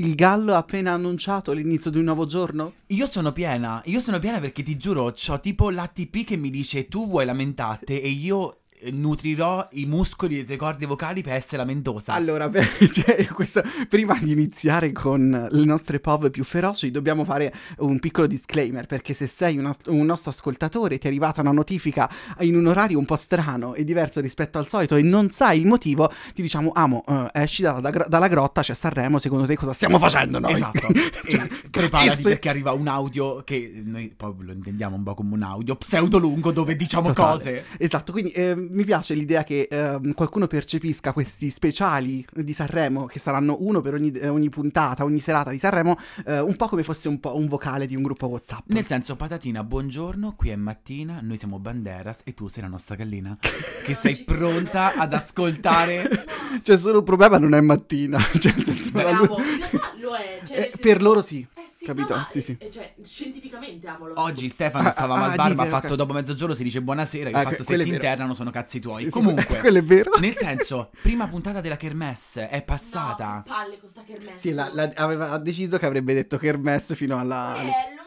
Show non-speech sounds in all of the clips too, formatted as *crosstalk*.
il gallo ha appena annunciato l'inizio di un nuovo giorno? Io sono piena, io sono piena perché ti giuro, ho tipo l'ATP che mi dice tu vuoi lamentate e io nutrirò i muscoli delle tue corde vocali per essere lamentosa. Allora, per, *laughs* cioè, questo, prima di iniziare con le nostre POV più feroci, dobbiamo fare un piccolo disclaimer, perché se sei un, un nostro ascoltatore ti è arrivata una notifica in un orario un po' strano e diverso rispetto al solito e non sai il motivo, ti diciamo, amo, uh, esci dalla, dalla, grotta, c'è Sanremo, secondo te cosa stiamo facendo noi? Esatto. *laughs* cioè, preparati perché arriva un audio che noi poi lo intendiamo un po' come un audio pseudo lungo dove diciamo Totale. cose. Esatto, quindi... Eh, mi piace l'idea che eh, qualcuno percepisca questi speciali di Sanremo, che saranno uno per ogni, ogni puntata, ogni serata di Sanremo, eh, un po' come fosse un, po' un vocale di un gruppo WhatsApp. Nel senso, patatina, buongiorno, qui è mattina, noi siamo Banderas e tu sei la nostra gallina, che sei *laughs* pronta ad ascoltare. *laughs* C'è solo un problema, non è mattina. *laughs* Cioè, nel senso, Bravo, lui... in realtà lo è. Cioè, eh, per loro sì. Eh sì, capito? No, sì, sì. Eh, cioè, scientificamente amolo. Oggi Stefano ah, stava ah, al bar, ma ha fatto okay. dopo mezzogiorno, si dice buonasera, io ho ah, fatto se ti internano sono cazzi tuoi. Sì, Comunque, quello è vero. Nel senso, prima puntata della Kermesse è passata. No, palle con sta Kermesse. Sì, la, la, aveva deciso che avrebbe detto Kermesse fino alla... Bello.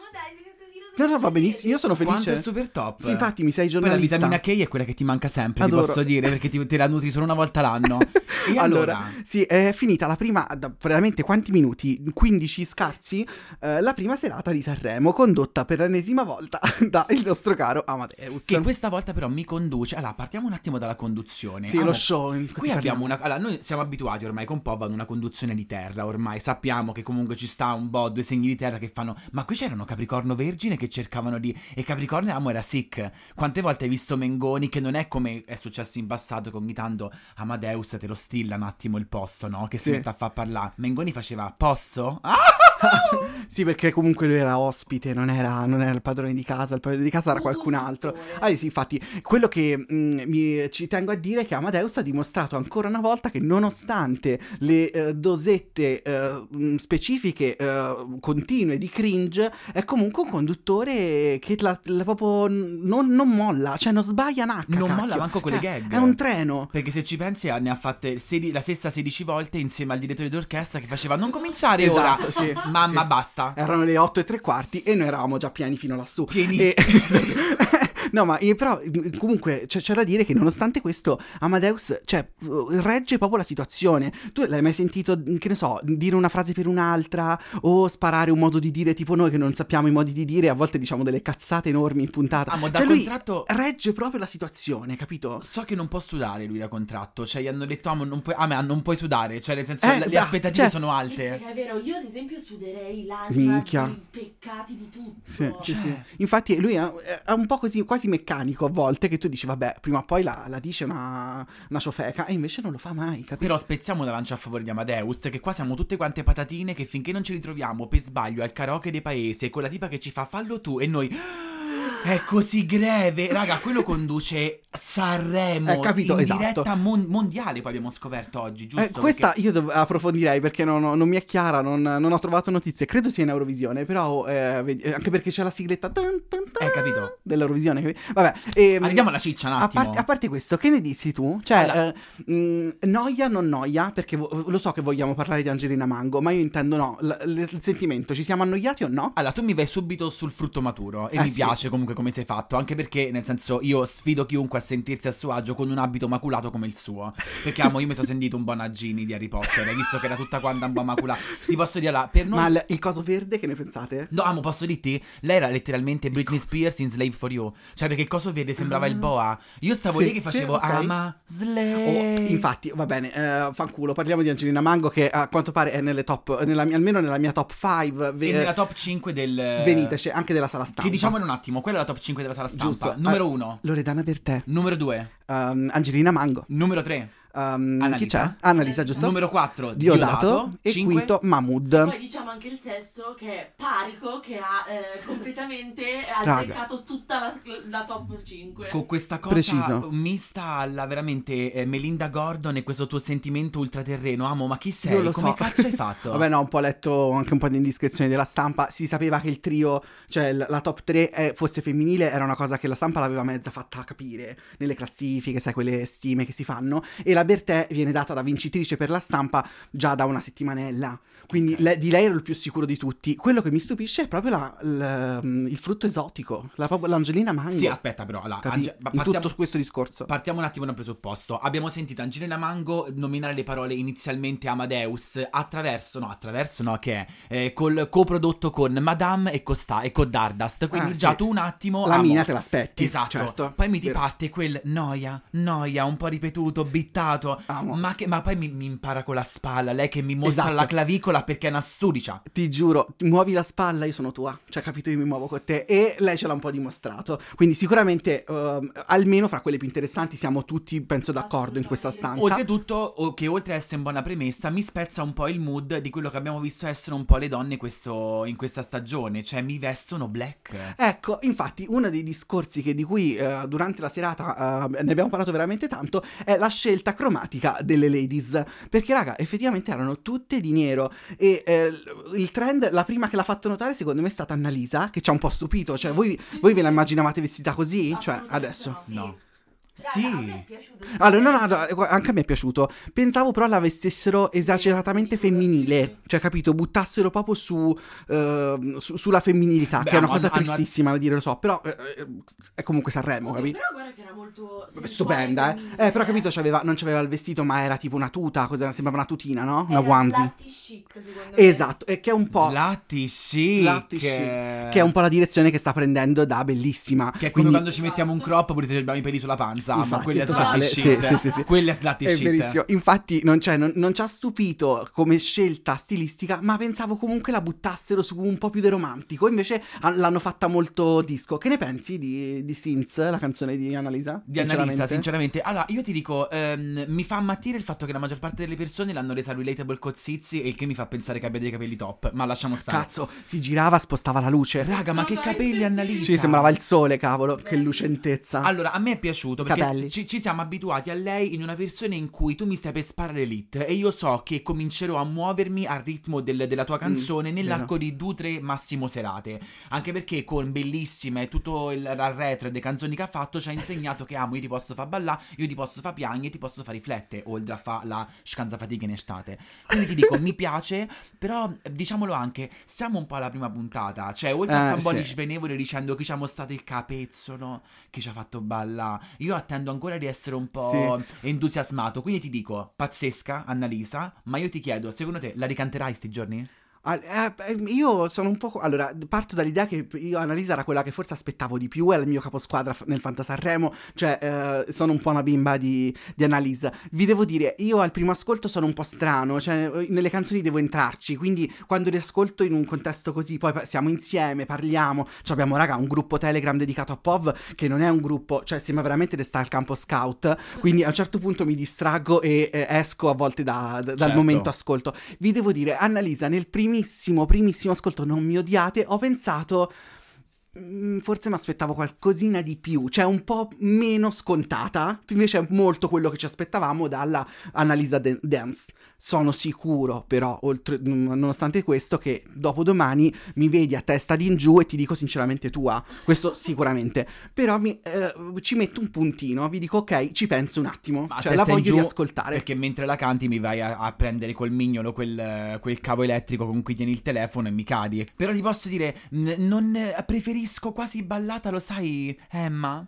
No, no, va benissimo, io sono felice. Quanto è super top. Sì, infatti mi sei giornalista. Poi la vitamina K è quella che ti manca sempre, Adoro. ti posso dire, perché ti, te la nutri solo una volta l'anno. *laughs* E allora, allora, sì, è finita la prima, da veramente quanti minuti? 15 scarsi, eh, la prima serata di Sanremo, condotta per l'ennesima volta *laughs* da il nostro caro Amadeus. Che questa volta però mi conduce, allora partiamo un attimo dalla conduzione. Sì, allora, lo show. Qui abbiamo una, allora noi siamo abituati ormai con Pov ad una conduzione di terra, ormai sappiamo che comunque ci sta un po' due segni di terra che fanno, ma qui c'erano Capricorno Vergine che cercavano di e Capricorno amo era sick. Quante volte hai visto Mengoni che non è come è successo in passato che ogni tanto Amadeus te lo stilla un attimo il posto, no? Che si sì. mette a far parlare. Mengoni faceva posso? *laughs* Ah! *laughs* sì, perché comunque lui era ospite, non era, non era, il padrone di casa, il padrone di casa era qualcun altro. Ah, sì, infatti, quello che mh, mm, mi, ci tengo a dire è che Amadeus ha dimostrato ancora una volta che nonostante le uh, dosette uh, specifiche, uh, continue di cringe, è comunque un conduttore che la, la proprio non, non, molla, cioè non sbaglia nacca. Non cacchio. molla manco con le cioè, gag. È un treno. Perché se ci pensi ne ha fatte sedi- la stessa 16 volte insieme al direttore d'orchestra che faceva non cominciare esatto, ora. Sì. *laughs* Mamma, sì. basta. Erano le 8 e tre quarti e noi eravamo già pieni fino lassù. Pienissimi. E... *laughs* No, ma però comunque c'è, c'è, da dire che nonostante questo Amadeus, cioè, regge proprio la situazione. Tu l'hai mai sentito, che ne so, dire una frase per un'altra o sparare un modo di dire tipo noi che non sappiamo i modi di dire, a volte diciamo delle cazzate enormi in puntata. Ah, ma da cioè, contratto regge proprio la situazione, capito? So che non può sudare lui da contratto, cioè gli hanno detto "Ah, non puoi, ah, ma non puoi sudare", cioè nel senso eh, le, le aspettative cioè, sono alte. È vero, io ad esempio suderei l'anima dei peccati di tutto. Sì, cioè. sì, sì. Infatti lui è, è un po' così quasi meccanico a volte che tu dici, vabbè, prima o poi la, la dice una, una ciofeca, e invece non lo fa mai, capito? Però spezziamo la lancia a favore di Amadeus, che qua siamo tutte quante patatine che finché non ci ritroviamo per sbaglio al karaoke dei paesi, con la tipa che ci fa fallo tu e noi... È così greve, raga, quello conduce Sanremo eh, capito, in esatto. diretta mon- mondiale, poi abbiamo scoperto oggi, giusto? Eh, questa perché... io dov- approfondirei perché non, non, mi è chiara, non, non, ho trovato notizie, credo sia in Eurovisione, però eh, anche perché c'è la sigletta dun, dun, dun, eh, capito. dell'Eurovisione, vabbè. Ehm, Arriviamo alla ciccia un attimo. A, part- a parte questo, che ne dici tu? Cioè, allora. eh, mh, noia non noia, perché vo- lo so che vogliamo parlare di Angelina Mango, ma io intendo no, l- l- il sentimento, ci siamo annoiati o no? Allora, tu mi vai subito sul frutto maturo e mi sì. piace comunque come sei fatto, anche perché nel senso io sfido chiunque a sentirsi a suo agio con un abito maculato come il suo, perché amo, io mi sono sentito un buon Nagini di Harry Potter, hai visto che era tutta quanta un po' maculata. Ti posso dire là, per noi Ma il, il coso verde che ne pensate? No, amo, posso dirti? Lei era letteralmente Britney Spears in Slave for You, cioè perché il coso verde sembrava ah. il boa. Io stavo sì, lì che facevo sì, okay. ama slave. Oh, infatti, va bene, uh, fanculo, parliamo di Angelina Mango che a quanto pare è nelle top nella almeno nella mia top 5 ve- e nella top 5 del Veniteci, anche della sala stampa. Che diciamo in un attimo, quella è la top 5 della sala stampa. Giusto. Numero 1. Loredana Bertè. Numero 2. Um, Angelina Mango. Numero 3. Um, chi c'è? Annalisa, giusto? Numero 4 Diodato, Diodato e 5. quinto Mahmood. Poi diciamo anche il sesto che è Parico che ha eh, *laughs* completamente azzeccato tutta la, la, top 5. Con questa cosa Preciso. mista alla veramente eh, Melinda Gordon e questo tuo sentimento ultraterreno. Amo, ma chi sei? Come so. cazzo hai fatto? *laughs* Vabbè, no, un po' letto anche un po' di indiscrezioni della stampa. Si sapeva che il trio, cioè la, la top 3 eh, fosse femminile, era una cosa che la stampa l'aveva mezza fatta capire nelle classifiche, sai, quelle stime che si fanno. E la la Bertè viene data da vincitrice per la stampa già da una settimanella. Quindi Ok. le- di lei ero il più sicuro di tutti. Quello che mi stupisce è proprio la- l- mm, il frutto esotico, la- l'Angelina Mango. Sì, aspetta però, allora, Ange- partiamo- tutto questo discorso. Partiamo un attimo da un presupposto. Abbiamo sentito Angelina Mango nominare le parole inizialmente Amadeus attraverso, no, attraverso no, che è eh, col coprodotto con Madame e, Costa- e con Dardust. Quindi Ah, già sì. tu un attimo... La amo. mina te l'aspetti. Esatto. certo. Poi mi ti Vero. parte quel noia, noia, un po' ripetuto, bittato. Amo. Ma, che- ma poi mi, mi impara con la spalla. Lei che mi mostra Esatto. la clavicola perché è una sudicia. Ti giuro, muovi la spalla, io sono tua. Cioè, capito, io mi muovo con te. E lei ce l'ha un po' dimostrato. Quindi, sicuramente, ehm, almeno fra quelle più interessanti, siamo tutti, penso, d'accordo in questa stanza. Oltretutto, o- che oltre a essere una buona premessa, mi spezza un po' il mood di quello che abbiamo visto essere un po' le donne questo- in questa stagione. Cioè, mi vestono black. Ecco, infatti, uno dei discorsi che di cui eh, durante la serata eh, ne abbiamo parlato veramente tanto è la scelta cromatica delle ladies. Perché, raga, effettivamente erano tutte di nero. E eh, il trend, la prima che l'ha fatto notare, secondo me, è stata Annalisa, che ci ha un po' stupito. Cioè, voi, Sì, voi sì, ve la immaginavate vestita così? Cioè, adesso. no. Raga, Sì. a me è piaciuto. Allora, no, no, no, anche a me è piaciuto. Pensavo però la vestessero esageratamente femminile. Cioè, capito? Buttassero proprio su, ehm, su- sulla femminilità, Beh, che è una hanno- cosa hanno- tristissima da dire, lo so. Però eh, eh, è comunque Sanremo, Ok, capito? Però guarda che era molto Stupenda, eh. Eh, però capito, c'aveva- non c'aveva il vestito, ma era tipo una tuta, cosa, sembrava una tutina, no? Una Era onesie. slutty chic, secondo me. Esatto, e che è un po'... Slutty chic. Slutty chic, Che è un po' la direzione che sta prendendo da bellissima. Che è come Quindi- quando ci mettiamo un crop pure se abbiamo i peli sulla panza. Ma Infatti, quella è totale, sì, sì, sì, sì. Quella è slutty È verissimo. Infatti, non, cioè, non- non ci ha stupito come scelta stilistica, ma pensavo comunque la buttassero su un po' più di romantico. Invece ah, l'hanno fatta molto disco. Che ne pensi di, di Sins, la canzone di Annalisa? Di Annalisa, sinceramente. Allora, io ti dico, ehm, mi fa ammattire il fatto che la maggior parte delle persone l'hanno resa relatable con Zizi e il che mi fa pensare che abbia dei capelli top. Ma lasciamo stare. Cazzo, si girava, spostava la luce. Raga, ma che Assolutamente capelli. Annalisa? Ci sembrava il sole, cavolo. Che lucentezza. Allora, a me è piaciuto perché capelli. ci, ci siamo abituati a lei in una versione in cui tu mi stai per sparare l'hit e io so che comincerò a muovermi al ritmo del- della tua canzone nell'arco di due, tre, massimo serate. Anche perché con Bellissima e tutto il retro delle canzoni che ha fatto ci ha insegnato che amo, io ti posso far ballare, io ti posso far piangere, ti posso far riflettere, oltre a fare la scanza fatica in estate. Quindi ti dico, mi piace, però eh, diciamolo anche, siamo un po' alla prima puntata, cioè oltre a Eh, fanboy sì. svenevole dicendo che ci ha mostrato il capezzolo, che ci ha fatto balla. Io attendo ancora di essere un po' entusiasmato. Quindi ti dico, pazzesca, Annalisa. Ma io ti chiedo, secondo te la ricanterai sti giorni? Eh, io sono un po'. Allora, parto dall'idea che io, Annalisa, era quella che forse aspettavo di più. Era il mio caposquadra nel Fantasarremo. Cioè, eh, sono un po' una bimba di, di Annalisa. Vi devo dire, io al primo ascolto sono un po' strano. Cioè, nelle canzoni devo entrarci. Quindi, quando le ascolto in un contesto così, poi siamo insieme, parliamo. Cioè, abbiamo, raga, un gruppo Telegram dedicato a POV. Che non è un gruppo, cioè, sembra veramente di stare al campo scout. Quindi, a un certo punto mi distraggo e eh, esco a volte da- da- dal Certo. momento ascolto. Vi devo dire, Annalisa, nel primissimo, primissimo ascolto, non mi odiate, ho pensato. Mm, Forse mi aspettavo qualcosina di più, cioè un po' meno scontata. Invece è molto quello che ci aspettavamo dalla Annalisa Dan- Dance. Sono sicuro, però, oltre- mm, nonostante questo, che dopodomani mi vedi a testa di in giù e ti dico sinceramente tua. Questo sicuramente. Però mi- eh, ci metto un puntino, vi dico ok, ci penso un attimo. Ma cioè la voglio riascoltare. Perché mentre la canti mi vai a, a prendere col mignolo quel, quel cavo elettrico con cui tieni il telefono e mi cadi. Però ti posso dire, n- non eh, preferisco quasi ballata, lo sai, Emma?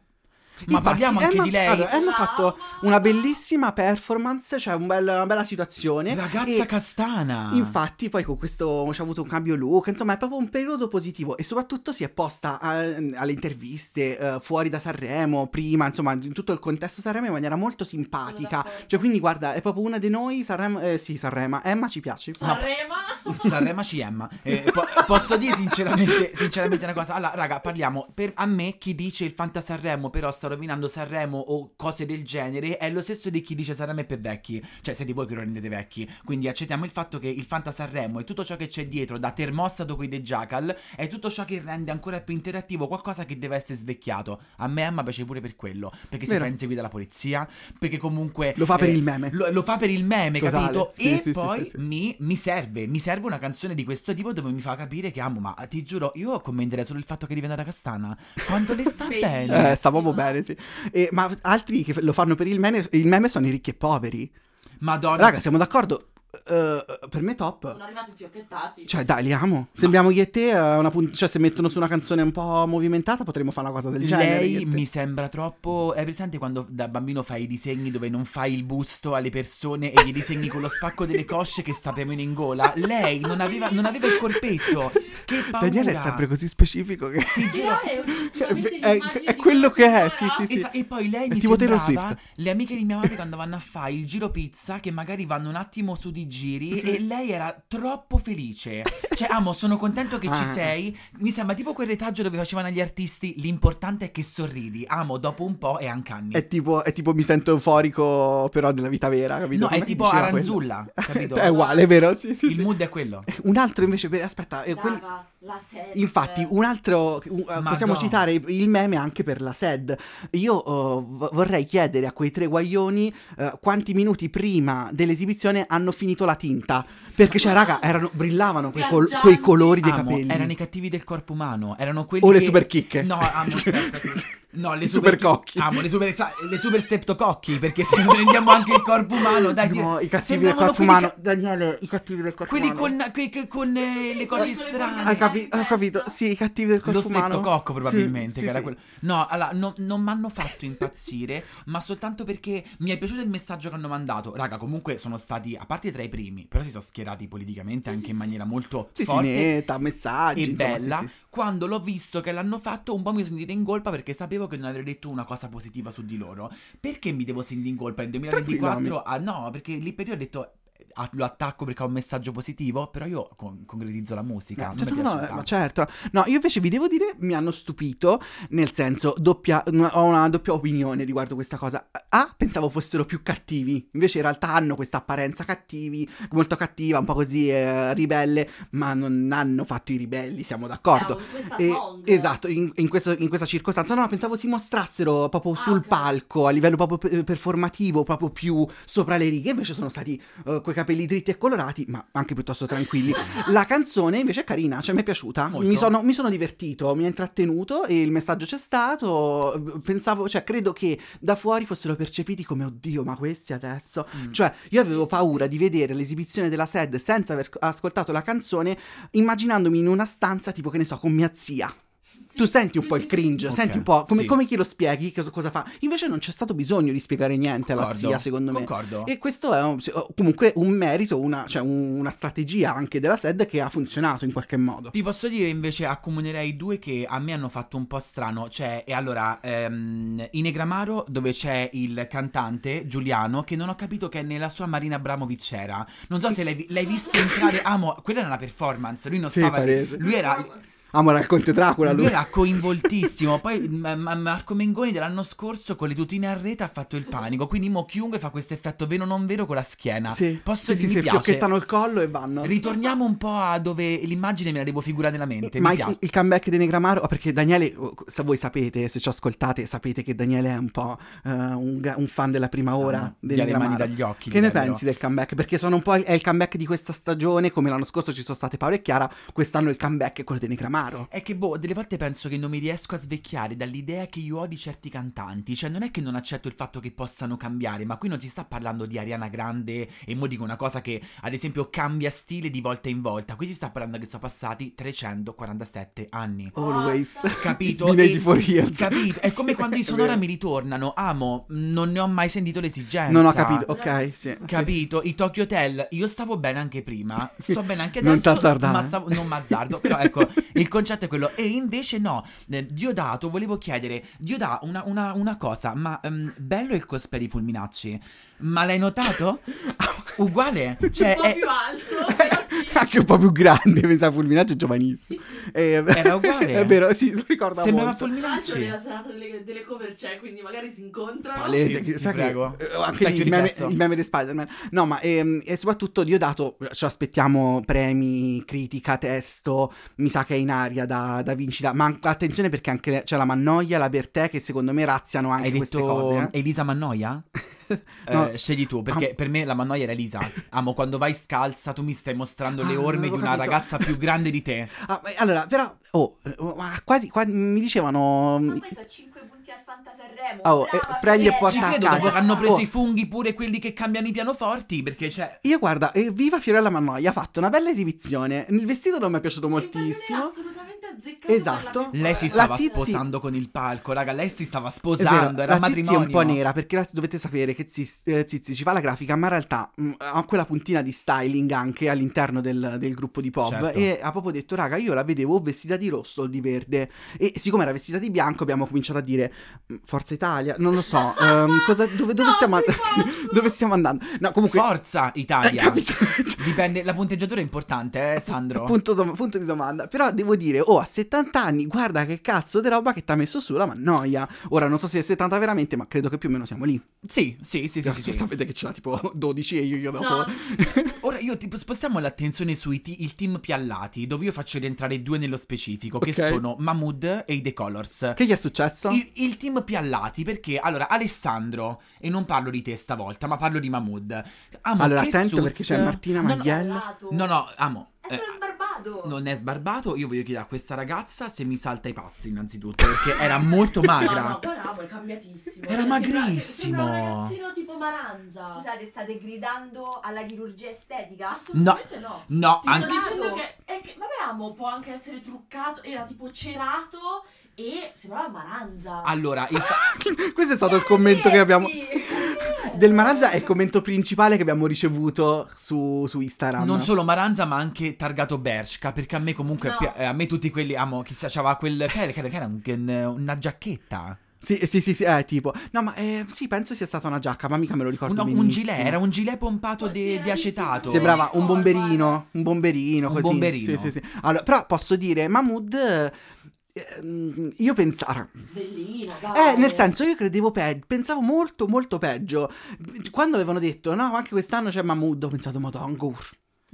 Ma Infatti, parliamo anche Emma- di lei. allora, Emma ha fatto una bellissima performance, cioè un bel- una bella situazione. Ragazza e castana. Infatti, poi con questo ci ha avuto un cambio look. Insomma, è proprio un periodo positivo. E soprattutto si è posta a- alle interviste eh, fuori da Sanremo, prima, insomma, in tutto il contesto Sanremo in maniera molto simpatica. Cioè, quindi, guarda, è proprio una di noi. Sanremo, eh, sì, Sanremo. Emma ci piace. Sanremo. Sanremo ci Emma. Eh, po- posso dire sinceramente, sinceramente una cosa. Allora, raga, parliamo. Per, a me chi dice il Fanta Sanremo, però sta rovinando Sanremo o cose del genere, è lo stesso di chi dice Sanremo è per vecchi. Cioè, siete voi che lo rendete vecchi. Quindi accettiamo il fatto che il Fanta Sanremo e tutto ciò che c'è dietro, da termostato qui dei Jackal, è tutto ciò che rende ancora più interattivo qualcosa che deve essere svecchiato. A me Emma piace pure per quello. Perché si Vero. fa inseguire dalla polizia. Perché comunque. Lo fa per eh, il meme. Lo, lo fa per il meme, Totale. capito? Sì, e sì, poi sì, sì. Mi, mi serve, mi serve una canzone di questo tipo dove mi fa capire che amo, ma ti giuro, io commenterei solo il fatto che è diventata castana. Quando le sta *laughs* bene. Eh, sta proprio bene. Bene, sì. E- ma altri che lo fanno per il meme, il meme sono i ricchi e poveri. Madonna. Raga, siamo d'accordo? Eh, per me top. Sono arrivati fiocchettati. Cioè, dai, li amo. Sembriamo io e te, eh, una pun- cioè se mettono su una canzone un po' movimentata potremmo fare una cosa del genere. Lei e te. mi sembra troppo. È presente quando da bambino fai i disegni dove non fai il busto alle persone e gli disegni con lo spacco delle cosce che sta più o meno in gola? Lei non aveva, non aveva il corpetto. Che paura. Daniele è sempre così specifico che... Ti giuro. È È- è- quello che è, sì, sì, sì. Esa- e poi lei È mi tipo sembrava Swift. le amiche di mia madre quando vanno a fare il giro pizza che magari vanno un attimo su di giri Sì. e lei era troppo felice. Cioè, amo, sono contento che ci Ah. sei. Mi sembra tipo quel retaggio dove facevano gli artisti l'importante è che sorridi. Amo, dopo un po' è anche anni. È tipo, è tipo mi sento euforico però della vita vera, capito? No, è Com'è che tipo Aranzulla, quello? capito? *laughs* è uguale, è vero? Sì, sì, il sì. mood è quello. Un altro invece, aspetta, è quel- Raga, la serie. Infatti, un altro. un- eh, possiamo citare il meme anche per la SED. Io eh, v- vorrei chiedere a quei tre guaglioni eh, quanti minuti prima dell'esibizione hanno finito la tinta. Perché, cioè, raga, erano, brillavano quei, col- quei colori dei Amo, capelli. erano i cattivi del corpo umano. Erano quelli O le che- super chicche. No, amo, aspetta. No, le I super, super cocchi. Amo le super, le super steptococchi. Perché se prendiamo anche il corpo umano, dai, No, ti- i cattivi del corpo quelli umano. che- Daniele, i cattivi del corpo Quelli umano. con, que- che- con eh, le cose Quelli con le strane. Hai, capi- hai capito? Sì, i cattivi del corpo Lo umano. streptococco Sì, probabilmente sì, che era sì. quello. No, allora, no- non mi hanno fatto impazzire, ma soltanto perché mi è piaciuto il messaggio che hanno mandato. Raga, comunque sono stati, a parte tra i primi, però si sono schierati politicamente anche in maniera molto Sì, sì, forte neta, messaggi. e insomma, sì, bella. sì. Quando l'ho visto che l'hanno fatto, un po' mi sono sentita in colpa perché sapevo che non avrei detto una cosa positiva su di loro. Perché mi devo sentire in colpa nel 2024? Ah, no, perché lì per io ho detto. Ah, Lo attacco perché ha un messaggio positivo, però io con- concretizzo la musica. non Certo, mi no, piace no, ma certo. No, io invece vi devo dire, mi hanno stupito, nel senso, doppia, ho una doppia opinione riguardo questa cosa. A, pensavo fossero più cattivi, invece in realtà hanno questa apparenza cattivi, molto cattiva, un po' così eh, ribelle, ma non hanno fatto i ribelli, siamo d'accordo. In questa E- song. esatto, in, in questo- in questa circostanza. No, no, pensavo si mostrassero proprio Ah, sul ok. palco, a livello proprio pe- performativo, proprio più sopra le righe. Invece sono stati eh, coi capelli dritti e colorati, ma anche piuttosto tranquilli. *laughs* La canzone invece è carina, cioè mi è piaciuta. Mi sono, mi sono divertito, mi ha intrattenuto e il messaggio c'è stato. Pensavo, cioè, credo che da fuori fossero percepiti come oddio, ma questi adesso. Mm. Cioè, io avevo paura di vedere l'esibizione della SED senza aver ascoltato la canzone, immaginandomi in una stanza tipo, che ne so, con mia zia. Sì, Tu senti un sì, po' il cringe, Ok, senti un po' come, sì. come chi lo spieghi, cosa, cosa fa. Invece non c'è stato bisogno di spiegare niente alla Concordo, zia, secondo me. Concordo. E questo è un- comunque un merito, una, cioè un- una strategia anche della SED che ha funzionato in qualche modo. Ti posso dire invece accomunerei due che a me hanno fatto un po' strano. Cioè, e allora, ehm, in Negramaro, dove c'è il cantante Giuliano, che non ho capito che nella sua Marina Abramovic c'era. Non so se l'hai, l'hai visto entrare. Amo, quella era una performance. Lui non Sì, stava lì. palese. Lui era. Amore al Conte Dracula, Lui era coinvoltissimo. Poi ma- ma- Marco Mengoni dell'anno scorso con le tutine a rete ha fatto il panico. Quindi mo chiunque fa questo effetto vero non vero con la schiena. Sì, Posso sì, sì, sì, fiocchettano il collo e vanno. Ritorniamo un po' a dove l'immagine me la devo figurare nella mente. Ma il, il comeback di Negramaro, oh, perché Daniele, oh, se voi sapete, se ci ascoltate, sapete che Daniele è un po' eh, un, gra- un fan della prima ora No, di Negramaro. dagli occhi. Che ne direbbero. pensi del comeback? Perché sono un po' il, è il comeback di questa stagione, come l'anno scorso ci sono state Paolo e Chiara, quest'anno il comeback è quello di Negramaro. È che, boh, delle volte penso che non mi riesco a svecchiare dall'idea che io ho di certi cantanti. Cioè, non è che non accetto il fatto che possano cambiare, ma qui non si sta parlando di Ariana Grande e mo dico una cosa che, ad esempio, cambia stile di volta in volta. Qui si sta parlando che sono passati 347 anni. Always. Capito? *laughs* E- 84 years. Capito? È come quando i *laughs* sonora mi ritornano. Amo, non ne ho mai sentito l'esigenza. Non ho capito, ok, sì. Capito? I Tokyo Hotel, io stavo bene anche prima, sto bene anche *laughs* Non adesso. t'azzardare. Ma stavo, non m'azzardo, però ecco, il concetto è quello. E invece no, eh, Diodato, volevo chiedere, Diodato, una, una, una cosa, ma ehm, bello il cosplay di Fulminacci, ma l'hai notato? *laughs* Uguale, cioè un po' è- più alto. *laughs* sì. Anche un po' più grande, pensavo Fulminaggio è giovanissimo. Sì, sì. Eh, Era uguale. *laughs* È vero, sì, lo ricorda sembrava molto. Tra l'altro Fulminacci. nella serata delle, delle cover c'è, quindi magari si incontrano. Palese, ti sai che- eh, anche lì il meme, il meme di Spider-Man. No, ma ehm, e soprattutto Diodato, ci aspettiamo premi, critica, testo, mi sa che è in aria da, da vincita. Ma attenzione perché anche c'è la Mannoia, la Bertè che secondo me razziano anche Hai queste detto cose. eh. Elisa Mannoia? *laughs* No. Eh, scegli tu, perché Ah. per me la Mannoia era Elisa. Amo, quando vai scalza tu mi stai mostrando le Ah, orme di una capito. ragazza più grande di te. Ah, allora, però, oh, eh, ma quasi, qua- mi dicevano... Ma questo ha 5 puntini davanti al Fanta Sanremo. Oh, Brava, eh, prendi e porta Ci a credo casa. dopo che hanno preso Oh. i funghi pure quelli che cambiano i pianoforti, perché c'è... Io guarda, eh, viva Fiorella Mannoia, ha fatto una bella esibizione. Il vestito non mi è piaciuto non è moltissimo. assolutamente azzeccato Esatto. la Lei si La stava Zizi- sposando con il palco, raga, lei si stava sposando, era la matrimonio. è un po' nera perché la- dovete sapere che Ziz- eh, Zizi ci fa la grafica, ma in realtà mh, ha quella puntina di styling anche all'interno del, del gruppo di POV. Certo. E ha proprio detto, raga, io la vedevo o vestita di rosso o di verde. E siccome era vestita di bianco, abbiamo cominciato a dire "Mm, Forza Italia, non lo so, ehm, cosa- dove, dove No, stiamo, *laughs* pazzo! dove stiamo andando? No, comunque. Forza Eh, Italia. capito? Cioè, *laughs* Dipende, la punteggiatura è importante, eh, Sandro? Punto, dom- punto di domanda. Però devo dire, oh, a 70 anni, guarda che cazzo di roba che ti ha messo su la mannoia. Ora non so se è 70 veramente, ma credo che più o meno siamo lì. Sì, sì, sì, sì, Adesso sì, sì. sapete che ce l'ha tipo *laughs* 12 e io io da No. solo. Ora io tipo spostiamo l'attenzione sui il team Piallati, dove io faccio rientrare due nello specifico, che Ok. sono Mahmood e i The Colors. Che gli è successo? Il, il team Piallati, perché allora Alessandro, e non parlo di te stavolta, ma parlo di Mahmood. Amo Allora, attento Suits- perché c'è Martina No, no. No, no, amo. È eh, sbarbato. non è sbarbato, io voglio chiedere a questa ragazza se mi salta i passi innanzitutto, perché era molto *laughs* magra. No, no, poi Ramo è cambiatissimo. Era Cioè, sembra- magrissimo. Sembra un ragazzino tipo Maranza. Scusate, state gridando alla chirurgia estetica? Assolutamente no. No, Ti anche... sto dicendo che, è che vabbè, amo può anche essere truccato, era tipo cerato e sembrava Maranza. Allora, il fa- *laughs* *laughs* Questo è stato il commento che abbiamo. Eh, Del Maranza è il commento principale che abbiamo ricevuto su, su Instagram. non solo Maranza, ma anche targato Bershka, perché a me comunque, No. pi- eh, a me tutti quelli, amo, chissà, c'aveva quel, che era, che era, che era un- un- una giacchetta, Sì, sì, sì, sì, eh, tipo. No, ma eh, sì, penso sia stata una giacca, ma mica me lo ricordo un, un benissimo. gilet, era un gilet pompato Oh, di, sì, era di acetato. Sembrava un bomberino, un bomberino Un così. bomberino. Sì, sì, sì. Allora, però posso dire, Mahmood... ehm, io pensavo... Bellino, dai. Eh, nel senso, io credevo peggio, pensavo molto, molto peggio. Quando avevano detto, no, anche quest'anno c'è Mahmood, ho pensato, ma ancora.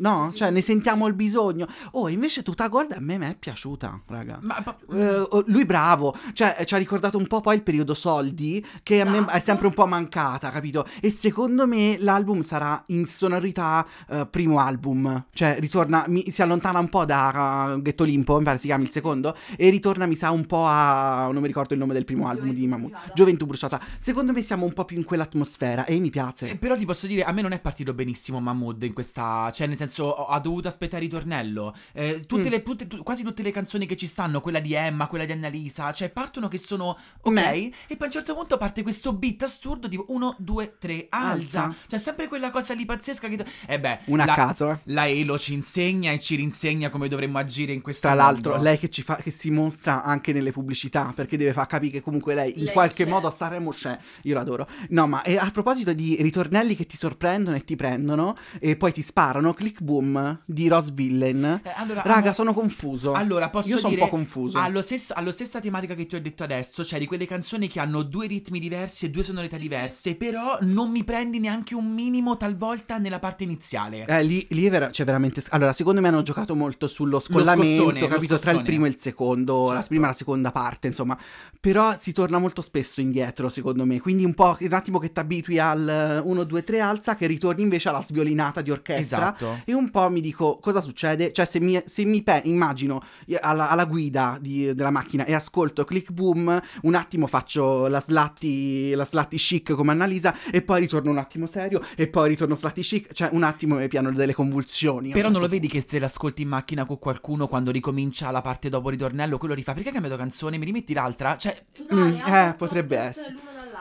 No, Sì, cioè, ne sentiamo il bisogno. Oh, invece tutta Gold a me mi è piaciuta, raga. Ma, ma- Eh, oh, lui bravo, cioè ci ha ricordato un po' poi il periodo soldi che a me è Esatto. sempre un po' mancata, capito? E secondo me l'album sarà in sonorità eh, primo album, cioè ritorna, mi- si allontana un po' da uh, Ghetto Limpo, mi pare si chiama il secondo, e ritorna mi sa un po' a, non mi ricordo il nome del primo album di Gioventù Mahmood, bruciata. Gioventù bruciata. Secondo me siamo un po' più in quell'atmosfera e mi eh, piace. però ti posso dire, a me non è partito benissimo Mahmood in questa. Cioè, nel senso, ho- ha dovuto aspettare il ritornello. Eh, tutte Mm. le, tutte- tu- quasi tutte le canzoni che ci stanno, quella di Emma, quella di Annalisa, cioè partono che sono ok. Meh. E poi a un certo punto parte questo beat assurdo di 1, 2, 3, alza. Alza. Cioè, sempre quella cosa lì pazzesca che. E beh, Una a la, caso, eh. la Elo ci insegna e ci rinsegna come dovremmo agire in questo Tra l'altro, mondo. lei che, ci fa, che si mostra anche nelle pubblicità, perché deve far capire che comunque lei in Lei qualche c'è. modo a Sanremo c'è. Io l'adoro. No, ma e a proposito di ritornelli che ti sorprendono e ti prendono e poi ti sparano, Click Boom di Rose Villain. Eh, allora, Raga, amo- sono confuso. Allora, posso Io sono un po' confuso. Allo stesso, allo stessa tematica che ti ho detto adesso, cioè di quelle canzoni che hanno due ritmi diversi e due sonorità diverse, però non mi prendi neanche un minimo talvolta nella parte iniziale. Eh, lì, lì è vera- c'è veramente. Allora, secondo me hanno giocato molto sullo scollamento, scossone, capito? Tra il primo e il secondo, la Certo. prima e la seconda parte, insomma. Però si torna molto spesso indietro, secondo me. Quindi un po' un attimo che ti abitui al 1, 2, 3 alza, che ritorni invece alla sviolinata di orchestra. Esatto. E un po' mi dico cosa succede? Cioè, se mi, se mi pe- immagino alla, alla guida di- della macchina e ascolto click boom, un attimo faccio la slatti, la slatti chic come Annalisa, e poi ritorno un attimo serio, e poi ritorno slatti chic. Cioè, un attimo mi piano delle convulsioni. Però non lo certo vedi che se l'ascolti in macchina con qualcuno quando ricomincia la parte dopo ritornello, quello rifà perché hai cambiato canzone? Mi rimetti l'altra? Cioè, Mm, eh, potrebbe essere.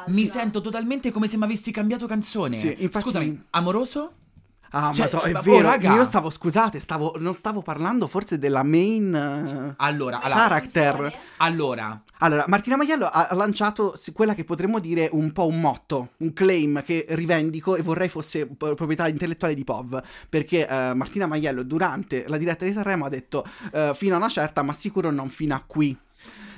mi Sì. sento totalmente come se mi avessi cambiato canzone. Sì, infatti- Scusami, amoroso? Ah, Cioè, ma è oh, vero, raga. io stavo, scusate, stavo, non stavo parlando forse della main eh, Allora, allora, character. allora, Allora, Martina Maiello ha lanciato quella che potremmo dire un po' un motto, un claim che rivendico e vorrei fosse proprietà intellettuale di POV, perché eh, Martina Maiello durante la diretta di Sanremo ha detto eh, fino a una certa, ma sicuro non fino a qui.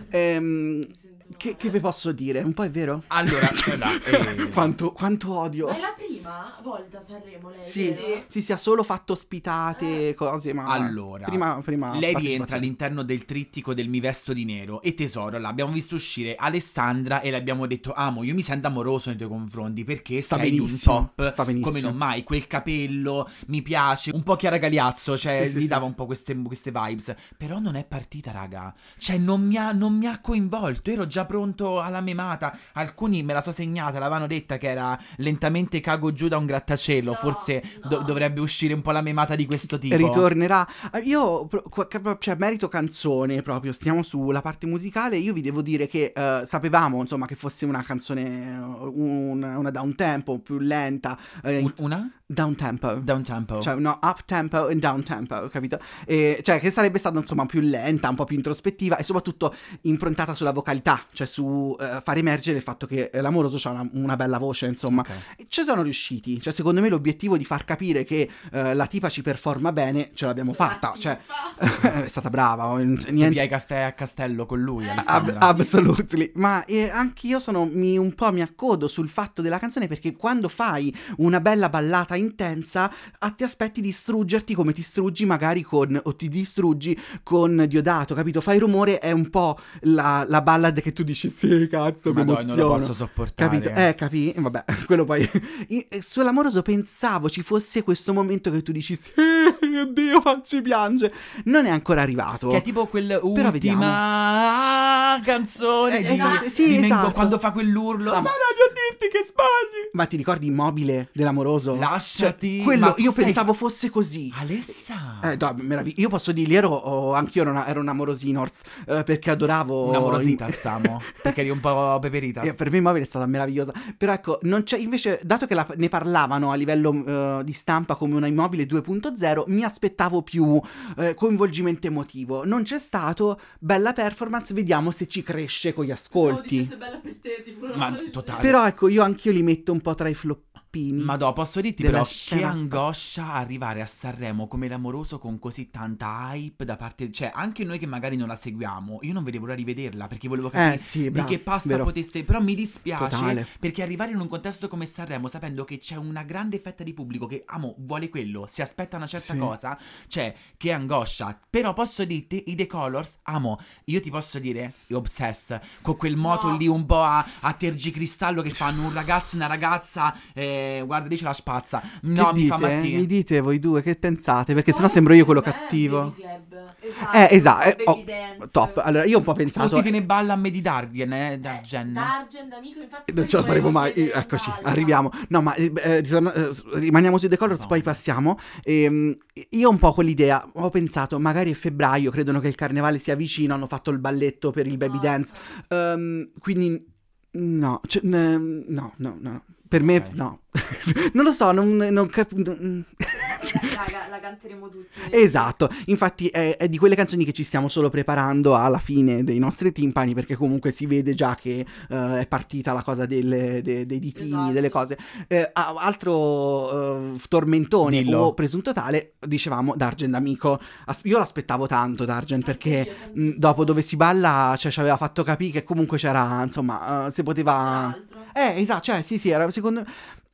Ehm, sento che, che vi posso dire? Un po' è vero? allora, *laughs* allora, eh, *laughs* quanto, quanto odio. È la prima volta a Sanremo lei? Sì, vero? sì, sì, ha solo fatto ospitate, cose, ma... Allora, prima, prima Lei rientra all'interno del trittico del mi vesto di nero e tesoro, l'abbiamo visto uscire Alessandra e le abbiamo detto amo, io mi sento amoroso nei tuoi confronti perché Sta sei benissimo, un top sta benissimo. come non mai, quel capello mi piace, un po' Chiara Gagliazzo, cioè sì, gli sì, dava sì. un po' queste, queste vibes, però non è partita raga, cioè non mi ha, non mi ha coinvolto, ero già già pronto alla memata. Alcuni me la so segnata, l'avevano detta che era lentamente cago giù da un grattacielo. No, Forse do- no. dovrebbe uscire un po' la memata di questo tipo. Ritornerà. Eh, Io, cioè, merito canzone proprio, stiamo sulla parte musicale. Io vi devo dire che eh, sapevamo, insomma, che fosse una canzone, eh, un- una down tempo più lenta. Un- una? Down tempo. Down tempo. Cioè, no, up tempo e down tempo, capito? E, cioè, che sarebbe stata, insomma, più lenta, un po' più introspettiva e soprattutto improntata sulla vocalità, cioè su eh, far emergere il fatto che l'amoroso ha una, una bella voce, insomma. Ok. E Ci sono riusciti, cioè secondo me l'obiettivo di far capire che eh, la tipa ci performa bene ce l'abbiamo fatta, cioè *laughs* è stata brava, niente... via i caffè a Castello con lui, Eh, Ab- Alessandra. absolutely, ma eh, anch'io sono mi, un po' mi accodo sul fatto della canzone perché quando fai una bella ballata intensa ah, ti aspetti di distruggerti come ti struggi magari con o ti distruggi con Diodato, capito? Fai rumore è un po' la, la ballad che tu dici sì cazzo mi Madonna, non lo emoziono. posso sopportare. Capito? Eh, capì? Vabbè, *laughs* quello poi. Eh, Sull'amoroso pensavo ci fosse questo momento che tu dici: Sì, oddio, facci piangere. Non è ancora arrivato. Che è tipo quell'ultima canzone Eh, di, esatto, sì, di esatto. quando fa quell'urlo. Ma- Stanno a dirti che sbagli. Ma ti ricordi Immobile dell'amoroso? Lasciati- Cioè, quello io stai- pensavo fosse così. Alessa. Eh, no, meraviglia. Io posso dirgli, ero, oh, anch'io ero, una, ero un amorosinors, eh, perché adoravo... Una morosita, Samo. *laughs* Perché eri un po' peperita. Eh, per me Immobile è stata meravigliosa. Però ecco, non c'è, invece, dato che la- ne parlavano a livello eh, di stampa come una Immobile 2.0, mi aspettavo più eh, coinvolgimento emotivo. Non c'è stato, bella performance, vediamo se ci cresce con gli ascolti. Se bella per te, tipo una Ma *laughs* totale. Però ecco, io anch'io li metto un po' tra i floppini. Ma do, posso dirti però che angoscia arrivare a Sanremo come l'amoroso con così tanta hype da parte... Cioè, anche noi che magari non la seguiamo, io non vedevo l'ora di vederla perché volevo capire Eh sì, di bravo, che pasta vero. potesse... Però mi dispiace Totale. perché arrivare in un contesto come Sanremo sapendo che c'è una grande fetta di pubblico che, amo, vuole quello, si aspetta una certa Sì. cosa, cioè, che angoscia. Però posso dirti, i The Colors, amo, io ti posso dire, è obsessed, con quel moto No. lì un po' a, a tergicristallo che fanno un ragazzo e una ragazza, eh, guarda lì c'è la spazza. No, che mi fa dite? Matti. Mi dite voi due che pensate? Perché sennò sembro io quello cattivo. Esatto, Eh, esatto. eh, baby oh, dance. top. Allora, io ho un po' pensato. Tutti te ne balla a me di Dargen, eh, Eh, Dargen. Dargen, amico, infatti. Non ce la faremo mai. volevo Eccoci, arriviamo. No, ma eh, eh, ritorna- eh, rimaniamo sui The Colors, No. poi passiamo. Ehm, io un po' quell'idea. Ho pensato, magari è febbraio, credono che il carnevale sia vicino. Hanno fatto il balletto per il baby No, dance. Ehm, quindi, no, cioè, no, no, no. Per me, Ok. no. *laughs* non lo so, non, non cap- Raga, la canteremo tutti. Esatto, infatti è, è di quelle canzoni che ci stiamo solo preparando alla fine dei nostri timpani perché comunque si vede già che eh, è partita la cosa delle- de- dei ditini, Esatto. delle cose. Eh, altro eh, tormentone Dillo. o presunto tale, dicevamo Dargen d'amico. As- io l'aspettavo tanto Dargen Anche perché io, mh, tantissimo. dopo dove si balla cioè, ci aveva fatto capire che comunque c'era, insomma, eh, si poteva... Eh, esatto, cioè sì sì, era secondo...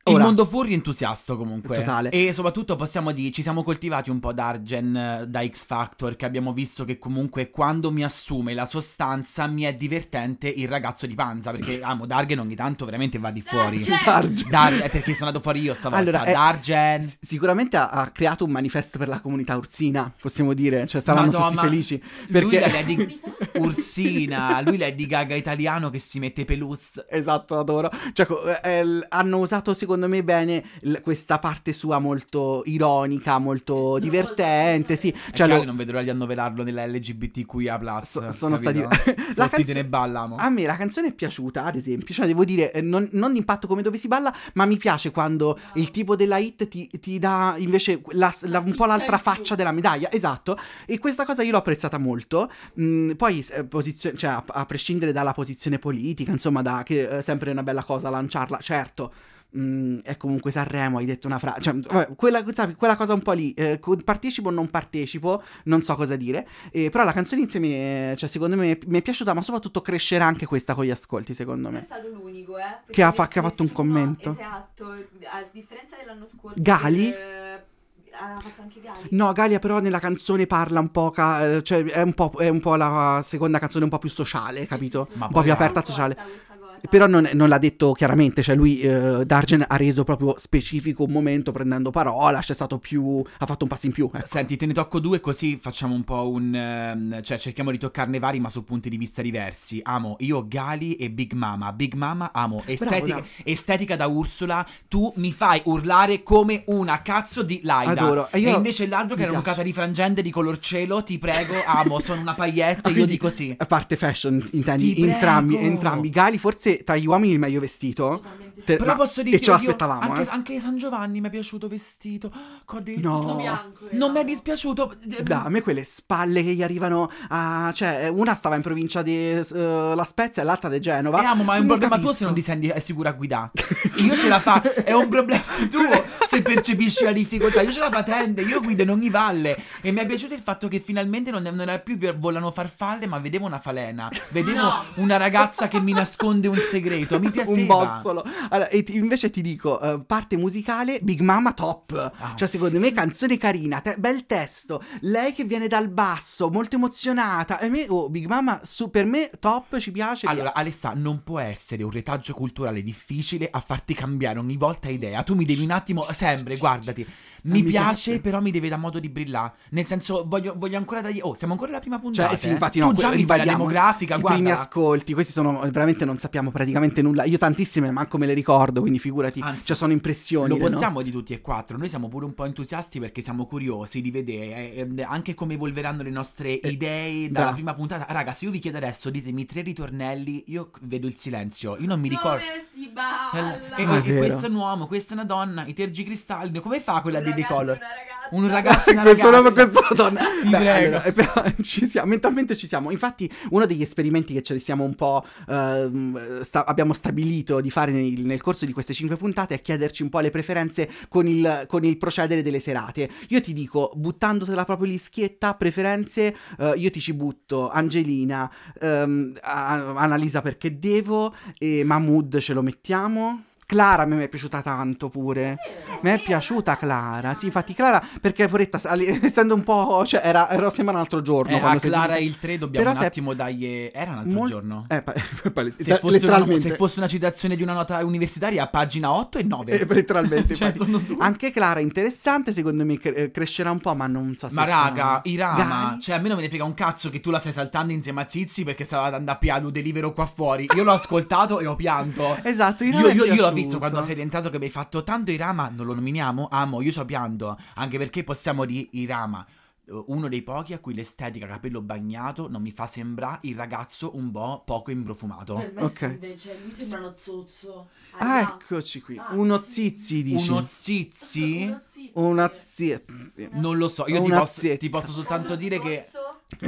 Il Ora- mondo furri è entusiasta comunque. Totale. E soprattutto possiamo dire, ci siamo coltivati un po' Dargen eh, da X Factor, che abbiamo visto che comunque quando mi assume la sostanza mi è divertente il ragazzo di panza, perché *laughs* amo Dargen ogni tanto veramente va di fuori. Dargen! Dar- è perché sono andato fuori io stavolta. Allora, eh, Dargen. S- Sicuramente ha, ha creato un manifesto per la comunità ursina, possiamo dire, cioè saranno Madonna, tutti felici. Lui Perché... la Lady *laughs* Ursina, lui Lady Gaga italiano che si mette peluz. Esatto, adoro. Cioè, eh, hanno usato secondo me bene l- questa parte sua molto ironica, molto Estrosa, divertente, sì. sì. Cioè, lo- non vedo l'ora di annoverarlo nella LGBTQIA+. so- sono capito? stati... la canzo- ne ballamo. A me la canzone è piaciuta, ad esempio, cioè devo dire, eh, non, non d'impatto come dove si balla, ma mi piace quando il tipo della hit ti, ti dà invece la- la- un po' l'altra faccia della medaglia, esatto, e questa cosa io l'ho apprezzata molto, Mm, poi eh, posizio- cioè, a, a prescindere dalla posizione politica, insomma, da, che è sempre una bella cosa lanciarla, certo. Mm, è comunque Sanremo, hai detto una frase, cioè, vabbè, quella, sai, quella cosa un po' lì, eh, partecipo o non partecipo, non so cosa dire, eh, però la canzone insieme, cioè, secondo me mi è piaciuta, ma soprattutto crescerà anche questa con gli ascolti, secondo Non è me. stato l'unico, eh. Che ha fa- che ha fatto un commento. Esatto, a differenza dell'anno scorso. Gali? eh, ha fatto anche Gali. No, Galia però nella canzone parla un po', ca- eh, cioè è un po', è un po' la seconda canzone un po' più sociale, capito? sì, sì. Ma un po' più aperta sociale. questa. Però non, non l'ha detto chiaramente, cioè lui, eh, Dargen ha reso proprio specifico un momento prendendo parola, c'è stato più, ha fatto un passo in più. ecco. Senti, te ne tocco due così facciamo un po' un... ehm, cioè cerchiamo di toccarne vari ma su punti di vista diversi. Amo io Gali e Big Mama. Big Mama amo estetica, bravo. estetica da Ursula. Tu mi fai urlare come una cazzo di Laida. Adoro. E E, io- invece l'altro che era un cata di frangente di color cielo, ti prego, amo, sono una paglietta, *laughs* Ah, io dico sì. A parte fashion, intendi entrambi, entrambi. Gali forse tra gli uomini il meglio vestito. Te- Però ma- posso dire e ce l'aspettavamo, anche, eh. anche San Giovanni mi è piaciuto vestito. Che ho detto? No. Tutto bianco. Non mi è era. dispiaciuto. Da, a me quelle spalle che gli arrivano a... Cioè, una stava in provincia di eh, La Spezia e l'altra di Genova. Eh, amo, ma è un Non problema tuo se non ti senti è sicura a guidare. *laughs* Io ce la fa, è un problema *laughs* tuo se percepisci la difficoltà. Io ce la patente, io guido in ogni valle. E mi è piaciuto il fatto che finalmente non, non era più volano farfalle, ma vedevo una falena. Vedevo No. una ragazza che mi nasconde un segreto. Mi *laughs* piaceva. Un bozzolo. Allora, e ti- invece ti dico, eh, parte musicale, Big Mama top. Ah. Cioè, secondo me, canzone carina, te- bel testo. Lei che viene dal basso, molto emozionata. E me, oh, Big Mama, su, per me, top, ci piace. Allora, Alessa, non può essere un retaggio culturale difficile a farti cambiare ogni volta idea. Tu mi devi un attimo, sempre, guardati. Mi, mi piace, piace. però mi deve dar modo di brillare. Nel senso, voglio, voglio ancora dargli. Oh, siamo ancora alla prima puntata. Cioè, sì, eh. infatti, tu no, già que- mi fai la demografica, I guarda. primi ascolti, questi sono veramente non sappiamo praticamente nulla. Io tantissime manco me le ricordo, quindi figurati, Anzi, cioè sono impressioni. Lo possiamo di tutti e quattro. Noi siamo pure un po' entusiasti perché siamo curiosi di vedere eh, eh, anche come evolveranno le nostre idee dalla bravo. prima puntata. Raga, se io vi chiedo adesso, ditemi tre ritornelli, io vedo il silenzio. Io non mi ricordo. Dove si balla? E, Ah, è e vero. questo è un uomo, questa è una donna, i tergicristalli. Come fa quella Un ragazzo, Color? Un ragazzo una questo nome, ragazza. questa donna. Ti Beh, prego. allora, però *laughs* ci siamo, mentalmente ci siamo. Infatti, uno degli esperimenti che ce li siamo un po' ehm, sta- abbiamo stabilito di fare nel, nel corso di queste cinque puntate è chiederci un po' le preferenze con il, con il procedere delle serate. Io ti dico, buttandotela proprio lì schietta, preferenze, eh, io ti ci butto Angelina, ehm, a- Annalisa perché devo, e Mahmood ce lo mettiamo. Clara a me mi è piaciuta tanto pure. Mi è piaciuta Clara. Sì, infatti Clara, perché poretta, *laughs* essendo un po'... Cioè, era, era sembra un altro giorno. Eh, a Clara il 3 dobbiamo Però un attimo dargli... Era un altro Mol- giorno? Eh, pa- *laughs* pales- Se fosse, una, se fosse una citazione di una nota universitaria, pagina 8 e 9. Eh, letteralmente. *laughs* Cioè. Anche Clara interessante, secondo me cre- eh, crescerà un po', ma non so se... Ma raga, Irama, Gali? cioè a me non me ne frega un cazzo che tu la stai saltando insieme a Zizi perché stava andando a piano delivero qua fuori. Io l'ho ascoltato e ho pianto. Esatto, Io, Irama è io- io l'ho. Visto quando sei rientrato che mi hai fatto tanto Irama, non lo nominiamo? Amo, io ho pianto, anche perché possiamo dire Irama, uno dei pochi a cui l'estetica capello bagnato non mi fa sembrare il ragazzo un po' poco improfumato. Per me Ok. sì, invece, lui sembra uno zozzo. Ah, eccoci qui. Ah, Uno zizi, dici. Uno Zizi? *laughs* Una zizi. Non lo so, io ti posso, ti posso soltanto dire che... *laughs*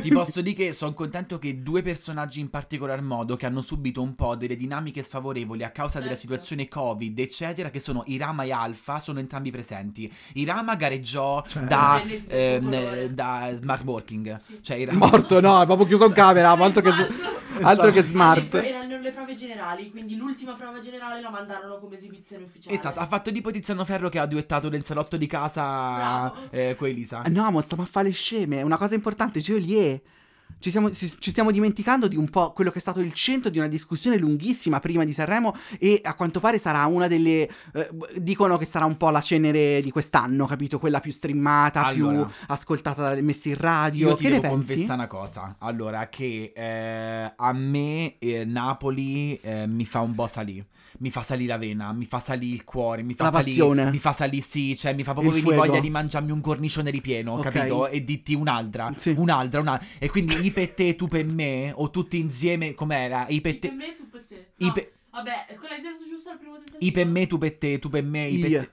Ti posso dire che sono contento che due personaggi in particolar modo che hanno subito un po' delle dinamiche sfavorevoli a causa della Certo. situazione Covid, eccetera, che sono Irama e Alfa, sono entrambi presenti. Irama gareggiò Cioè- da, del ehm, da smart working. Sì. Cioè, Irama... Morto, no, è proprio chiuso in camera, ma altro che, altro che smart. Erano le prove generali, quindi l'ultima prova generale la mandarono come esibizione ufficiale. Esatto, ha fatto tipo Tiziano Ferro che ha duettato nel salotto di casa eh, con Elisa. No, ma stiamo a fare le sceme. È una cosa importante, Geolier. Ci, siamo, ci- stiamo dimenticando di un po' quello che è stato il centro di una discussione lunghissima prima di Sanremo e a quanto pare sarà una delle... eh, dicono che sarà un po' la cenere di quest'anno, capito? Quella più streamata, Allora. più ascoltata, messa in radio. Io ti che devo confessare una cosa. Allora, che eh, a me eh, Napoli eh, mi fa un po' salire. Mi fa salire la vena, mi fa salire il cuore, mi fa La salire. passione. Mi fa salire, sì, cioè mi fa proprio venire voglia di mangiarmi un cornicione ripieno, Ok. capito? E ditti un'altra, Sì. un'altra, un'altra. E quindi *laughs* per te, tu per me, o tutti insieme, com'era? I per Per te. me, tu per te. I No, pe- Vabbè, quella detto giusto al primo tentativo. I per me, tu per te, tu per me, i per te.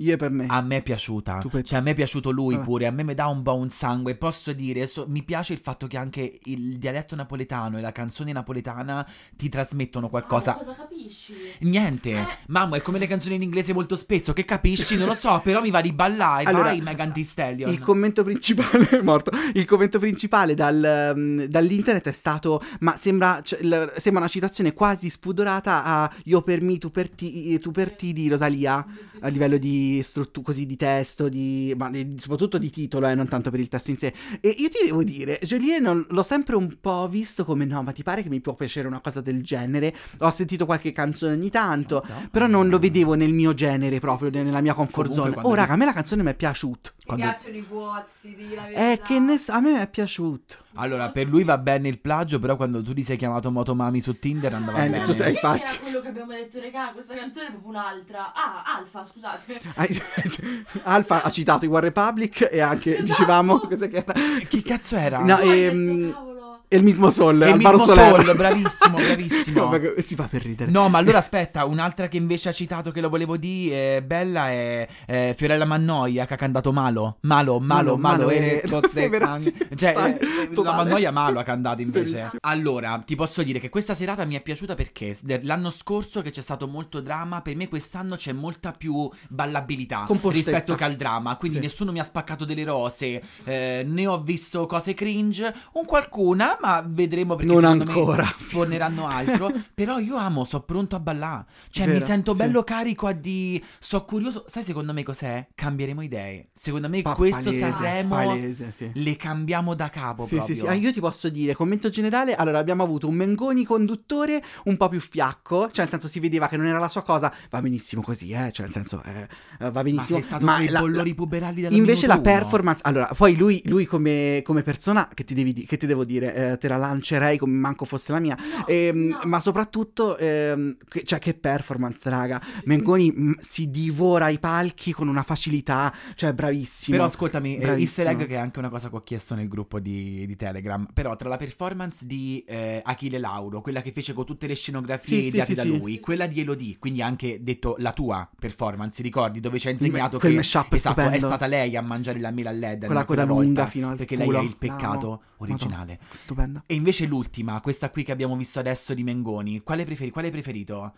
Io per me. A me è piaciuta, Tu per- cioè a me è piaciuto lui Vabbè. pure, a me mi dà un po' un sangue, posso dire, so- mi piace il fatto che anche il dialetto napoletano e la canzone napoletana ti trasmettono qualcosa. Ma cosa capisci? Niente, Eh. mamma, è come le canzoni in inglese molto spesso, che capisci? Non lo so, però mi va di ballare, Allora, vai Megan Thee Stallion. Il commento principale *laughs* è morto. Il commento principale dal, um, dall'internet è stato: Ma sembra, cioè, l- sembra una citazione quasi spudorata a Io per me, tu per ti, tu per ti di Rosalia Sì, sì, a sì. livello di, di struttura così di testo, di, ma di- soprattutto di titolo, eh, non tanto per il testo in sé. E io ti devo dire, Joliet non- l'ho sempre un po' visto come no, ma ti pare che mi può piacere una cosa del genere? Ho sentito qualche canzone ogni tanto, No. però non lo vedevo nel mio genere proprio, nella mia comfort Comunque, zone. Oh, raga, a me la canzone mi è piaciuta. Mi Quando- piacciono i guozzi di la Eh, verità. che ne so, a me è piaciuto. Allora, per lui va bene il plagio, però quando tu ti sei chiamato Motomami su Tinder andava Eh, bene. tutto- Perché infatti. era quello che abbiamo detto, regà, questa canzone è proprio un'altra. Ah, Alfa, scusate. *laughs* Alfa ha citato i War Republic e anche Esatto. dicevamo *laughs* cos'è che era? Chi cazzo era? No, ho ehm, detto, cavolo. E il mismo Sol, E il mismo. Sol, bravissimo, *laughs* bravissimo. Vabbè, si fa per ridere. No, ma allora *laughs* aspetta, un'altra che invece ha citato che lo volevo dire, eh, bella, è eh, Fiorella Mannoia che ha cantato Malo. Malo, Malo, Malo, Malo. Malo, eh, tutte- sì, sì. Cioè, eh, la. Mannoia Malo ha cantato invece. Bellissimo. Allora, ti posso dire che questa serata mi è piaciuta perché l'anno scorso che c'è stato molto dramma, per me quest'anno c'è molta più ballabilità rispetto che al dramma. Quindi Sì. nessuno mi ha spaccato delle rose, eh, ne ho visto cose cringe, un qualcuna, ma vedremo perché Non secondo me ancora. *laughs* sforneranno altro. Però io amo, so pronto a ballare. Cioè, mi Vero, sento sì. bello carico a di. So curioso. Sai, secondo me cos'è? Cambieremo idee. Secondo me Pa- questo palese, Sanremo palese, sì. le cambiamo da capo. Sì, proprio. sì, sì. Ah, io ti posso dire, commento generale, allora abbiamo avuto un Mengoni conduttore un po' più fiacco, cioè nel senso si vedeva che non era la sua cosa, va benissimo così, eh, cioè nel senso eh, eh, va Ma benissimo. con i la- bollori puberali dalla Invece la performance, allora, poi lui, lui come, come persona, che ti, devi che ti devo dire, eh, te la lancerei come manco fosse la mia, No, Ehm, no. ma soprattutto, ehm, che, cioè che performance, raga, Mengoni mm, si divora i palchi con una facilità, cioè bravissimo. Però ascoltami, eh, Bravissimo. easter egg che è anche una cosa che ho chiesto nel gruppo di, di Telegram. Però tra la performance di eh, Achille Lauro, quella che fece con tutte le scenografie Sì, ideate sì, da sì. lui, quella di Elodie, quindi anche detto la tua performance, ricordi? Dove ci ha insegnato quel che esatto, è stata lei a mangiare la mela a LED Quella coda quella lunga volta, fino al perché culo. lei è il peccato No, originale. Madonna, stupenda. E invece l'ultima, questa qui che abbiamo visto adesso di Mengoni, quale preferi? Quale hai preferito?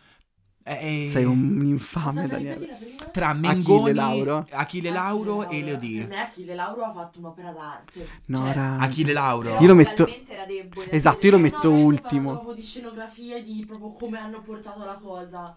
Eh, Sei un infame, Daniele. Tra Mengoni, Lauro. Achille Lauro e Per Elodie. me Achille Lauro ha fatto un'opera d'arte. No, Cioè, raga. Achille Lauro. Però Io lo metto- era debole. Esatto, io lo no, metto ultimo. proprio di scenografia e di proprio come hanno portato la cosa.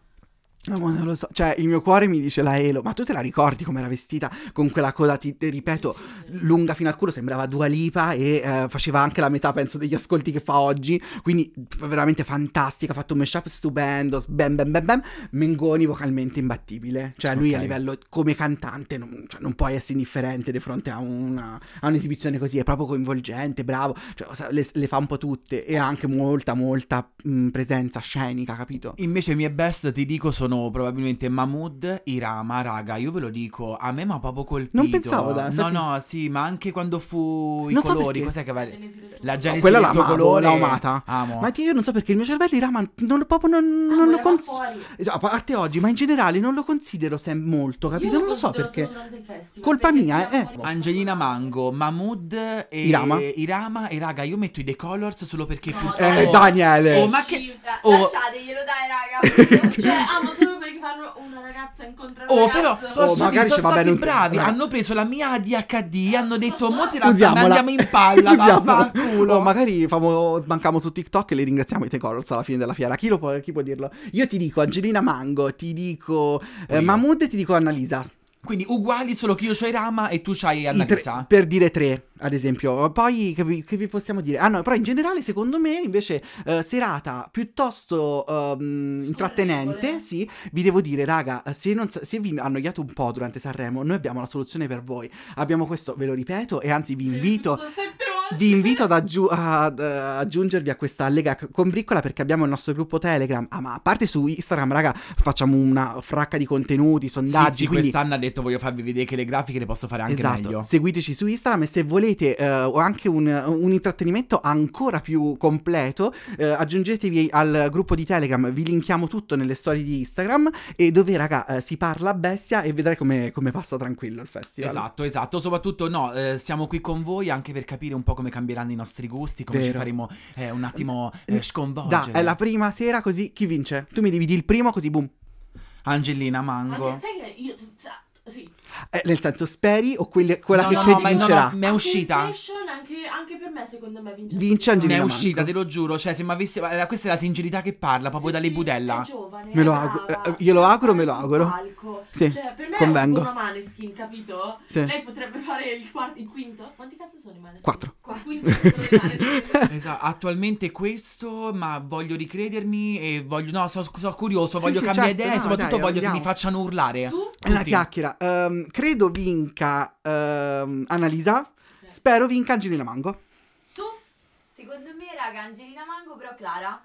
No, ma non lo so. Cioè, il mio cuore mi dice la Elo. Ma tu te la ricordi come era vestita? Con quella coda, ti, ti ripeto, Sì, lunga fino al culo. Sembrava Dua Lipa e eh, faceva anche la metà, penso, degli ascolti che fa oggi. Quindi, veramente fantastica. Ha fatto un mashup stupendo. Bam, bam, bam, bam. Mengoni vocalmente imbattibile. Cioè, lui Ok. a livello come cantante non, cioè, non puoi essere indifferente di fronte a, una, a un'esibizione così. È proprio coinvolgente, bravo. Cioè, le, le fa un po' tutte. E ha anche molta, molta mh, presenza scenica, capito? Invece i miei best ti dico sono probabilmente Mahmood, Irama, raga, io ve lo dico, a me mi ha proprio colpito. Non pensavo, dai, No, infatti- no, sì, ma anche quando fu i Non so colori, perché. cos'è che va... La genesi del tuo La corpo. genesi quella del tuo l'amavo, colore. l'ho amata. Amo. Ma io non so perché il mio cervello Irama non proprio non, Ah, non lo considero. fuori. A parte oggi, ma in generale non lo considero sem- molto, capito? Io Non lo so perché. festival, Colpa perché mia, eh. Angelina Mango, Mahmood e Irama. Irama e raga, io metto i The Colors solo perché No, purtroppo... Eh, Oh. Daniele. Oh, ma che-. La- Oh. Lasciateglielo dai, raga. *laughs* Cioè, amo fanno una ragazza incontra un Oh, però ragazzo. posso Oh, magari sono va stati bene un- bravi. bravo. Hanno preso la mia ADHD, *laughs* hanno detto, mo Usiamola. andiamo in palla, *laughs* vaffanculo. Oh, magari famo, sbancamo su TikTok e li ringraziamo i The Colors alla fine della fiera. Chi, lo può, chi può dirlo? Io ti dico Angelina Mango, ti dico eh. Mahmood e ti dico Annalisa. Quindi uguali, solo che io c'ho Irama e tu c'hai I tre- Annalisa. per dire tre, ad esempio. Poi che vi, che vi possiamo dire? Ah no, però in generale secondo me invece eh, serata piuttosto ehm, intrattenente, sì, vi devo dire raga, se, non, se vi annoiate un po' durante Sanremo, noi abbiamo la soluzione per voi. Abbiamo questo, ve lo ripeto, e anzi vi invito... Vi invito ad, aggiu- ad, eh, aggiungervi a questa lega c- combriccola perché abbiamo il nostro gruppo Telegram. Ah, ma a parte su Instagram, raga, facciamo una fracca di contenuti, Sì, sondaggi. sì, quindi quest'anno ha detto voglio farvi vedere che le grafiche le posso fare anche esatto, meglio. seguiteci su Instagram e se volete eh, o anche un, un intrattenimento ancora più completo, eh, aggiungetevi al gruppo di Telegram, vi linkiamo tutto nelle storie di Instagram e dove raga eh, si parla a bestia e vedrai come, come passa tranquillo il festival. Esatto, esatto. Soprattutto, no, eh, siamo qui con voi anche per capire un po' come cambieranno i nostri gusti, come ci Vero. faremo eh, un attimo eh, Da, sconvolgere. è la prima sera così chi vince? Tu mi devi dire il primo così boom. Angelina Mango. Anche, sai che io... Sì. Eh, nel senso speri o quelli- quella No, che no, credi no, ma- no, vincerà? no, mi è uscita. Sensation anche, anche per me secondo me vince Vince Angelina Mi è uscita, Mango. te lo giuro. Cioè, se mi avessi. eh, Questa è la sincerità che parla proprio Sì, dalle sì, budella. È giovane, Me lo auguro- brava, eh, glielo sa auguro, me lo auguro. palco. Sì, Cioè, per me convengo. è una maneskin, capito? Sì. Lei potrebbe fare il quarto, il quinto. Quanti cazzo sono i maneskin? Quattro. I maneskin. *laughs* Esatto, attualmente questo, ma voglio ricredermi e voglio. No, sono curioso, Sì, voglio sì, cambiare certo, idea e no, soprattutto dai, voglio che andiamo. mi facciano urlare. Tu? È una chiacchiera. Ehm, credo vinca ehm, Annalisa. Spero vinca Angelina Mango. Secondo me, raga, Angelina Mango, però Clara.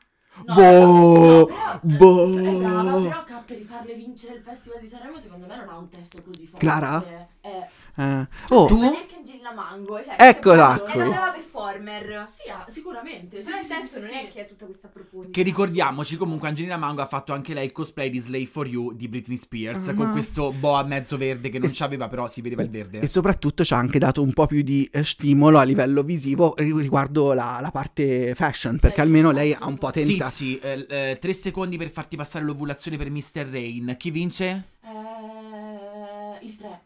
No, Boh, no, però, eh, boh. È brava, però K per rifarle vincere il Festival di Sanremo secondo me non ha un testo così forte. Clara? Eh, Eh, Oh, Tu? Ma Angelina Mango. Cioè, Eccola È qui. una brava performer. sì, ah, sicuramente. Sì, Però sì, il sì, sì, non sì. è che ha tutta questa profondità. Che ricordiamoci, comunque, Angelina Mango ha fatto anche lei il cosplay di Slave for You di Britney Spears. Ah. Con questo boa mezzo verde che non E- c'aveva, però si vedeva il verde. E soprattutto ci ha anche dato un po' più di eh, stimolo a livello visivo ri- riguardo la, la parte fashion, perché almeno lei ha un po' Sì, tentato. sì, eh, eh, tre secondi per farti passare l'ovulazione per Mr. Rain. Chi vince? Eh, il 3.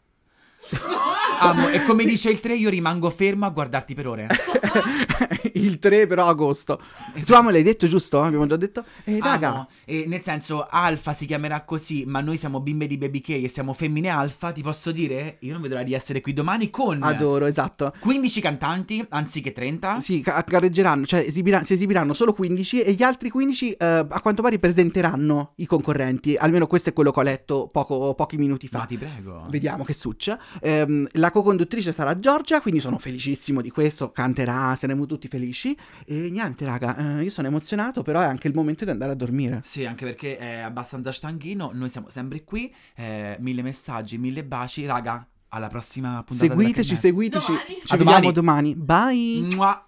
*laughs* *laughs* Amo, e come dice il 3, io rimango fermo a guardarti per ore. *laughs* il 3 però agosto. Tu amo l'hai detto giusto? Abbiamo già detto? Eh, raga. Amo. E nel senso, Alfa si chiamerà così, ma noi siamo bimbe di Baby K e siamo femmine alfa. Ti posso dire? Io non vedo l'ora di essere qui domani con Adoro, esatto. 15 cantanti anziché 30. Sì, ca- gareggeranno, cioè esibira- si esibiranno solo 15 e gli altri 15 eh, a quanto pare presenteranno i concorrenti. Almeno questo è quello che ho letto poco- pochi minuti fa. Ma ti prego. Vediamo che succede. Ehm, la co-conduttrice sarà Giorgia, quindi sono felicissimo di questo. Canterà, saremo tutti felici. E niente, raga, eh, io sono emozionato, però è anche il momento di andare a dormire. Sì, anche perché è abbastanza stanchino. Noi siamo sempre qui. eh, mille messaggi, mille baci. Raga, alla prossima puntata. Seguiteci, seguiteci. Domani. Ci A vediamo domani. domani. Bye. Mua.